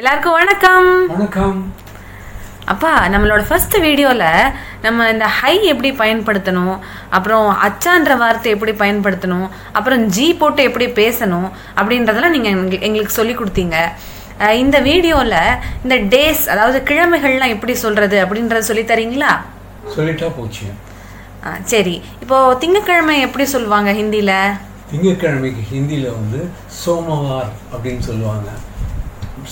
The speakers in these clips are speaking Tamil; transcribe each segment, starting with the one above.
எல்லாருக்கும் வணக்கம். வணக்கம். அப்பா நம்மளோட ஃபர்ஸ்ட் வீடியோல நம்ம இந்த ஹை எப்படி பயன்படுத்தணும் அப்புறம் அச்சான்ற வார்த்தை எப்படி பயன்படுத்தணும் அப்புறம் ஜி போட்டு எப்படி பேசணும் அப்படின்றதெல்லாம் நீங்க எங்க- எங்களுக்கு சொல்லி கொடுத்தீங்க. இந்த வீடியோல இந்த டேஸ் அதாவது கிழமைகள்லாம் எப்படி சொல்றது அப்படின்றத சொல்லி தரீங்களா? சொல்லிட்டா போச்சு. சரி. இப்போ திங்கக்கிழமை எப்படி சொல்லுவாங்க ஹிந்தில? திங்கட்கிழமைக்கு ஹிந்தியில் வந்து சோமவார் அப்படின்னு சொல்லுவாங்க.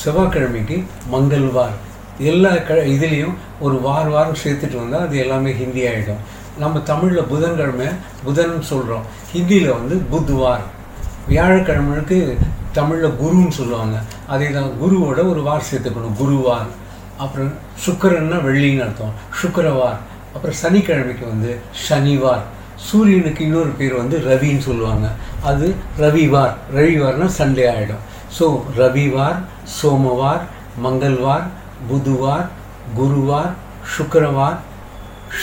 செவ்வாய்க்கிழமைக்கு மங்கள்வார். எல்லா க இதுலேயும் ஒரு வார் வாரம் சேர்த்துட்டு வந்தால் அது எல்லாமே ஹிந்தி ஆகிடும் நம்ம தமிழில் புதன்கிழமை புதன் சொல்கிறோம் ஹிந்தியில் வந்து புத்வார். வியாழக்கிழமைக்கு தமிழில் குருன்னு சொல்லுவாங்க. அதே தான் குருவோட ஒரு வார் சேர்த்துக்கணும் குருவார். அப்புறம் சுக்கரன்னா வெள்ளின்னு அர்த்தம். சுக்கரவார். அப்புறம் சனிக்கிழமைக்கு வந்து சனிவார். சூரியனுக்கு இன்னொரு பேர் வந்து ரவின்னு சொல்லுவாங்க. அது ரவிவார். ரவிவார்னால் சண்டே ஆகிடும் ஸோ ரவிவார் சோமவார் மங்கள்வார் புதுவார் குருவார் சுக்கிரவார்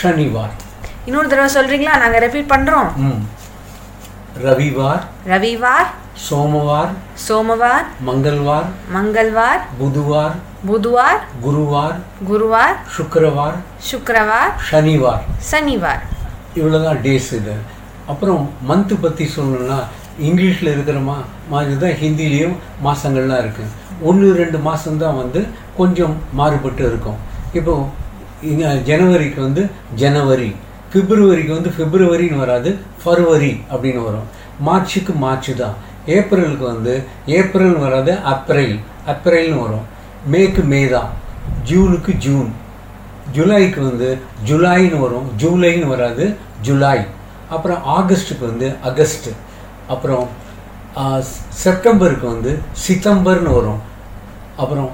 சனிவார் இன்னொரு தடவை சொல்றீங்களா? நாங்க ரிப்பீட் பண்றோம். ம். ரவிவார் ரவிவார் சோமவார் சோமவார் மங்கள்வார் மங்கள்வார் புதுவார் புதுவார் குருவார் குருவார் சுக்கிரவார் சுக்கிரவார் சனிவார் சனிவார் இவ்வளோதான் டேஸ் இது. அப்புறம் மந்த்து பற்றி சொல்லணும்னா இங்கிலீஷில் இருக்கிற மா மாதிரி தான் ஹிந்திலேயும் மாதங்கள்லாம் இருக்குது ஒன்று ரெண்டு மாதம்தான் வந்து கொஞ்சம் மாறுபட்டு இருக்கும். இப்போ ஜனவரிக்கு வந்து ஜனவரி பிப்ரவரிக்கு வந்து பிப்ரவரின்னு வராது ஃபர்வரி அப்படின்னு வரும். மார்ச்சுக்கு மார்ச் தான் ஏப்ரலுக்கு வந்து ஏப்ரல் வராது அப்ரைல் அப்ரைல்னு வரும். மேக்கு மே தான் ஜூனுக்கு ஜூன். ஜூலைக்கு வந்து ஜூலைன்னு வரும். ஜூலைன்னு வராது ஜூலை. அப்புறம் ஆகஸ்ட்டுக்கு வந்து அகஸ்ட்டு அப்புறம் செப்டம்பருக்கு வந்து சித்தம்பர்னு வரும். அப்புறம்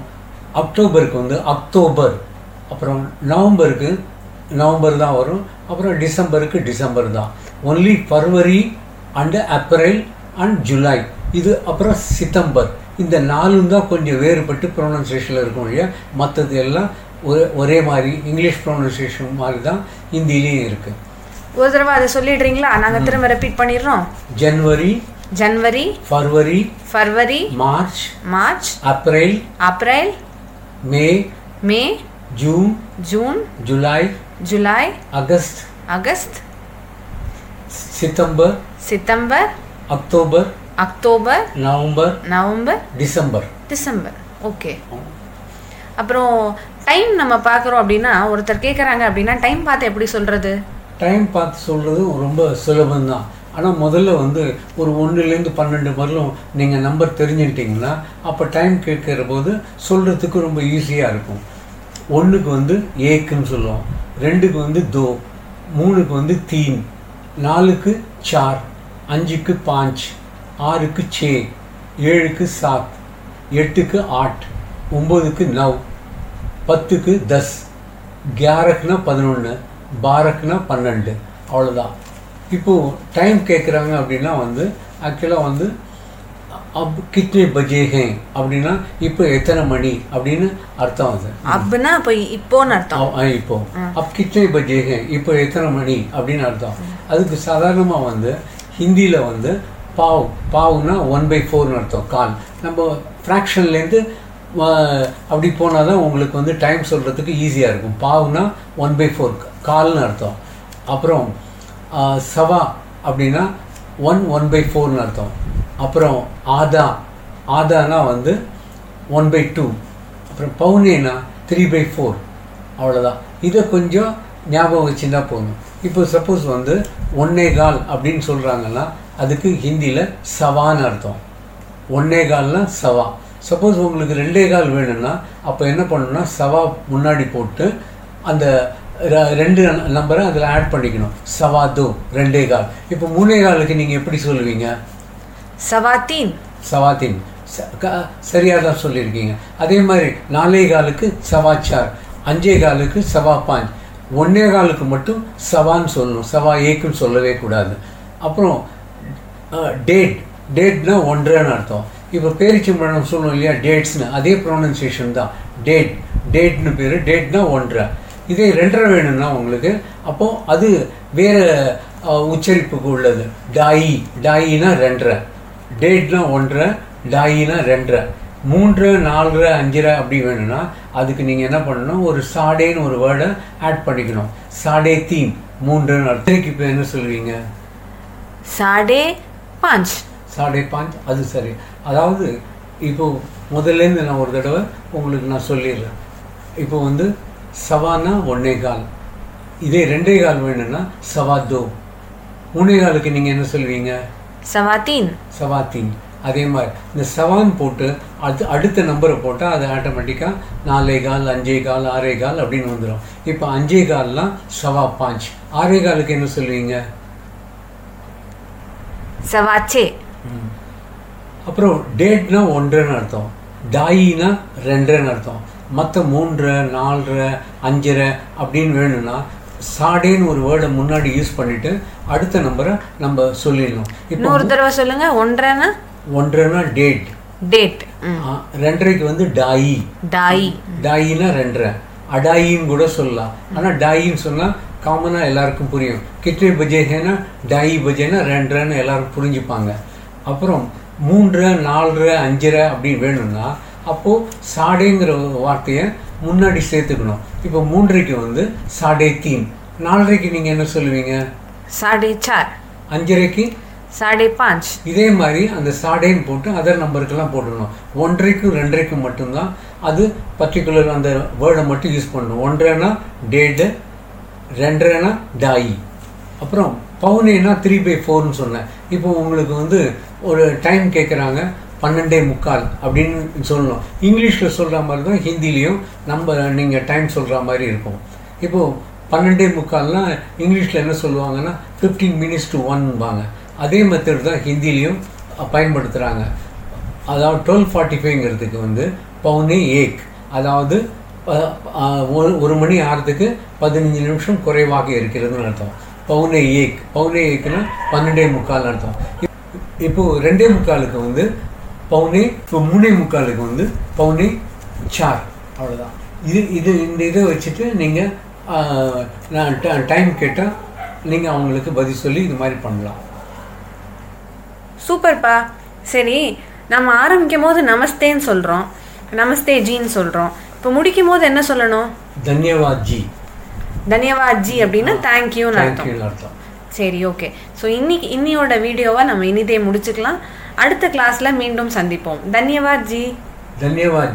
அக்டோபருக்கு வந்து அக்டோபர். அப்புறம் நவம்பருக்கு நவம்பர் தான் வரும். அப்புறம் டிசம்பருக்கு டிசம்பர் தான். Only February and April and July இது அப்புறம் சித்தம்பர். இந்த நாலும் தான் கொஞ்சம் வேறுபட்டு ப்ரொனன்சியேஷனில் இருக்கும் இல்லையா? மற்றது எல்லாம் ஒரே ஒரே மாதிரி இங்கிலீஷ் ப்ரொனன்சியேஷன் மாதிரி தான் ஹிந்திலையும் இருக்குது ஒரு தடவை அதை சொல்லிடுறீங்களா? நாங்க திரும்ப ரிப்பீட் பண்ணிடுறோம். January January February February March March April April May May June June July July August August September September October October November November December December okay அப்புறம் டைம் நம்ம பார்க்குறோம் அப்படின்னா ஒருத்தர் கேட்குறாங்க அப்படின்னா டைம் பார்த்து எப்படி சொல்றது? டைம் பார்த்து சொல்கிறது ரொம்ப சுலபம்தான். ஆனால் முதல்ல வந்து ஒரு ஒன்றுலேருந்து பன்னெண்டு வரலும் நீங்கள் நம்பர் தெரிஞ்சுக்கிட்டிங்கன்னா அப்போ டைம் கேட்குற போது சொல்கிறதுக்கு ரொம்ப ஈஸியாக இருக்கும். ஒன்றுக்கு வந்து ஏக்குன்னு சொல்லுவோம். ரெண்டுக்கு வந்து தோ. மூணுக்கு வந்து தீன். நாலுக்கு சார். அஞ்சுக்கு பாஞ்ச். ஆறுக்கு சே. ஏழுக்கு சாத். எட்டுக்கு ஆட். ஒம்போதுக்கு நவ். பத்துக்கு தஸ். கியாரக்குனா பதினொன்று பாரக்குனா பன்னெண்டு. அவ்வளோதான் இப்போது டைம் கேட்குறாங்க அப்படின்னா வந்து ஆக்சுவலாக வந்து அப் கிட்னே பஜே ஹே அப்படின்னா இப்போ எத்தனை மணி அப்படின்னு அர்த்தம் அது. அப்படின்னா இப்போ இப்போன்னு அர்த்தம். இப்போ. அப் கிட்னே பஜே ஹே இப்போ எத்தனை மணி அப்படின்னு அர்த்தம். அதுக்கு சாதாரணமாக வந்து ஹிந்தியில் வந்து பாவ் பாவ்னா ஒன் பை ஃபோர்னு அர்த்தம் கால். நம்ம ஃப்ராக்ஷன்லேருந்து அப்படி போனால் தான் உங்களுக்கு வந்து டைம் சொல்கிறதுக்கு ஈஸியாக இருக்கும். பாவ்னா ஒன் பை ஃபோர் கால்னு அர்த்தம். அப்புறம் சவா அப்படின்னா ஒன் ஒன் பை ஃபோர்னு அர்த்தம். அப்புறம் ஆதா ஆதானா வந்து ஒன் பை டூ அப்புறம் பவுனேனா த்ரீ பை ஃபோர் அவ்வளோதான் இதை கொஞ்சம் ஞாபகம் வச்சுருந்தா போதும். இப்போ சப்போஸ் வந்து ஒன்னே கால் அப்படின்னு சொல்கிறாங்கன்னா அதுக்கு ஹிந்தியில் சவான்னு அர்த்தம். ஒன்னே கால்னால் சவா. சப்போஸ் உங்களுக்கு ரெண்டே கால் வேணும்னா அப்போ என்ன பண்ணணும்னா சவா முன்னாடி போட்டு அந்த ரெண்டு நம்பரை அதில் ஆட் பண்ணிக்கணும். சவா தோ ரெண்டே கால். இப்போ மூணே காலுக்கு நீங்கள் எப்படி சொல்லுவீங்க? சவாத்தீன் சவாத்தின் சரியாக தான். சொல்லியிருக்கீங்க. அதே மாதிரி நாலே காலுக்கு சவாச்சார் அஞ்சே காலுக்கு சவா பாஞ்ச். ஒன்னே காலுக்கு மட்டும் சவான்னு சொல்லணும். சவா ஏக்குன்னு சொல்லவே கூடாது. அப்புறம் டேட். டேட்னா ஒன்றரைன்னு அர்த்தம். இப்போ பேரிச்சம்பழம் சொல்லணும் இல்லையா? டேட்ஸ்னு அதே ப்ரொனன்சியேஷன் தான். டேட் டேட்னு பேர். டேட்னா ஒன்றரை. இதே ரெண்டரை வேணும்னா உங்களுக்கு அப்போது அது வேறு உச்சரிப்புக்கு உள்ளது. டாயி டாயினா ரெண்டரை. டேட்னா ஒன்றரை. டாயினா ரெண்டரை. மூன்று நாலரை அஞ்சரை அப்படி வேணும்னா அதுக்கு நீங்கள் என்ன பண்ணணும்? ஒரு சாடேன்னு ஒரு வேர்டை ஆட் பண்ணிக்கணும். சாடே தீம். மூன்றுன்னு அர்த்தனைக்கு இப்போ என்ன சொல்லுவீங்க சாடே பாஞ்ச். சாடே பாஞ்ச். அது சரி. அதாவது இப்போது முதல்லேருந்து நான் ஒரு தடவை உங்களுக்கு நான் சொல்லிடுறேன். இப்போ வந்து சவானா ஒன்னே கால். இதே ரெண்டே கால் வேணும்னா சவாதோ மூணே காலுக்கு நீங்கள் என்ன சொல்வீங்க? சவாத்தீன் சவாத்தீன் அதே மாதிரி இந்த சவான் போட்டு அது அடுத்த நம்பரை போட்டால் அது ஆட்டோமேட்டிக்காக நாலே கால் அஞ்சே கால் ஆறே கால் அப்படின்னு வந்துடும் இப்போ அஞ்சே கால்லாம் சவா பாஞ்ச். ஆறே காலுக்கு என்ன சொல்லுவீங்க சவாச்சே அப்புறம் டேட்னா ஒன்றுன்னு அர்த்தம். டாயினா ரெண்டுன்னு அர்த்தம். மற்ற மூன்றரை நாலரை அஞ்சரை அப்படின்னு வேணும்னா சாடேன்னு ஒரு வேர்டை முன்னாடி யூஸ் பண்ணிட்டு அடுத்த நம்பரை நம்ம சொல்லிடணும். இப்போ இன்னொரு தடவை சொல்லுங்க ஒன்றரைனா ஒன்றரைனா டேட். டேட் ரெண்டரைக்கு வந்து டாயி. டாய். டாயினா ரெண்டரை. அடாயின்னு கூட சொல்லலாம். ஆனால் டாயின்னு சொன்னால் காமனாக எல்லாருக்கும் புரியும். கிட்டே பஜேனா டாயி பஜேனா ரெண்டரைன்னு எல்லாரும் புரிஞ்சுப்பாங்க. அப்புறம் மூன்று நாலு அஞ்சரை அப்படின்னு வேணும்னா அப்போது சாடைங்கிற வார்த்தையை முன்னாடி சேர்த்துக்கணும். இப்போ மூன்றைக்கு வந்து சாடே தீன். நாலரைக்கு நீங்கள் என்ன சொல்லுவீங்க? சாடே சார். அஞ்சரைக்கு? சாடே பாஞ்ச். இதே மாதிரி அந்த சாடேன்னு போட்டு அதர் நம்பருக்கெல்லாம் போட்டுக்கணும். ஒன்றைக்கும் ரெண்டரைக்கும் மட்டும்தான். அது பர்டிகுலர் அந்த வேர்டை மட்டும் யூஸ் பண்ணணும். ஒன்றைனா டேடு ரெண்டரைனா டாயி அப்புறம் பவுனேனா த்ரீ பை ஃபோர்னு சொன்னேன். இப்போ உங்களுக்கு வந்து ஒரு டைம் கேட்குறாங்க பன்னெண்டே முக்கால் அப்படின்னு சொல்லணும். இங்கிலீஷில் சொல்கிற மாதிரி தான் ஹிந்திலையும் நம்ம நீங்கள் டைம் சொல்கிற மாதிரி இருக்கும். இப்போது பன்னெண்டே முக்கால்னால் இங்கிலீஷில் என்ன சொல்லுவாங்கன்னா ஃபிஃப்டீன் மினிட்ஸ் டு ஒன்பாங்க அதே மெத்தட் தான் ஹிந்திலையும் பயன்படுத்துகிறாங்க அதாவது டுவெல் ஃபார்ட்டி ஃபைவ்ங்கிறதுக்கு வந்து பவுனே ஏக். அதாவது ஒரு- ஒரு மணி ஆறதுக்கு பதினஞ்சு நிமிஷம் குறைவாக இருக்கிறதுன்னு அர்த்தம். பவுனே ஏக். பவுனே ஏக்னா பன்னெண்டே முக்கால் அர்த்தம். இப்- இப்போ ரெண்டே முக்காலுக்கு வந்து பவுனே இப்போ மூணே முக்காலுக்கு வந்து பவுனே சார். அவ்வளோதான் இது இது இந்த இதை வச்சுட்டு நீங்கள் நான் டைம் கேட்டால் நீங்கள் அவங்களுக்கு பதில் சொல்லி இது மாதிரி பண்ணலாம். சூப்பர்ப்பா. சரி நம்ம ஆரம்பிக்கும் போது நமஸ்தேன்னு சொல்கிறோம் நமஸ்தே ஜின்னு சொல்கிறோம் இப்போ முடிக்கும் போது என்ன சொல்லணும்? தன்யவாத் ஜி. தன்யவாத் ஜி அப்படின்னா தேங்க்யூன்னு அர்த்தம். சரி ஓகே ஸோ இன்னைக்கு இன்னியோட வீடியோவை நம்ம இனிதே முடிச்சுக்கலாம். அடுத்த கிளாஸ்ல மீண்டும் சந்திப்போம். தன்யவாத் ஜி தன்யவாத்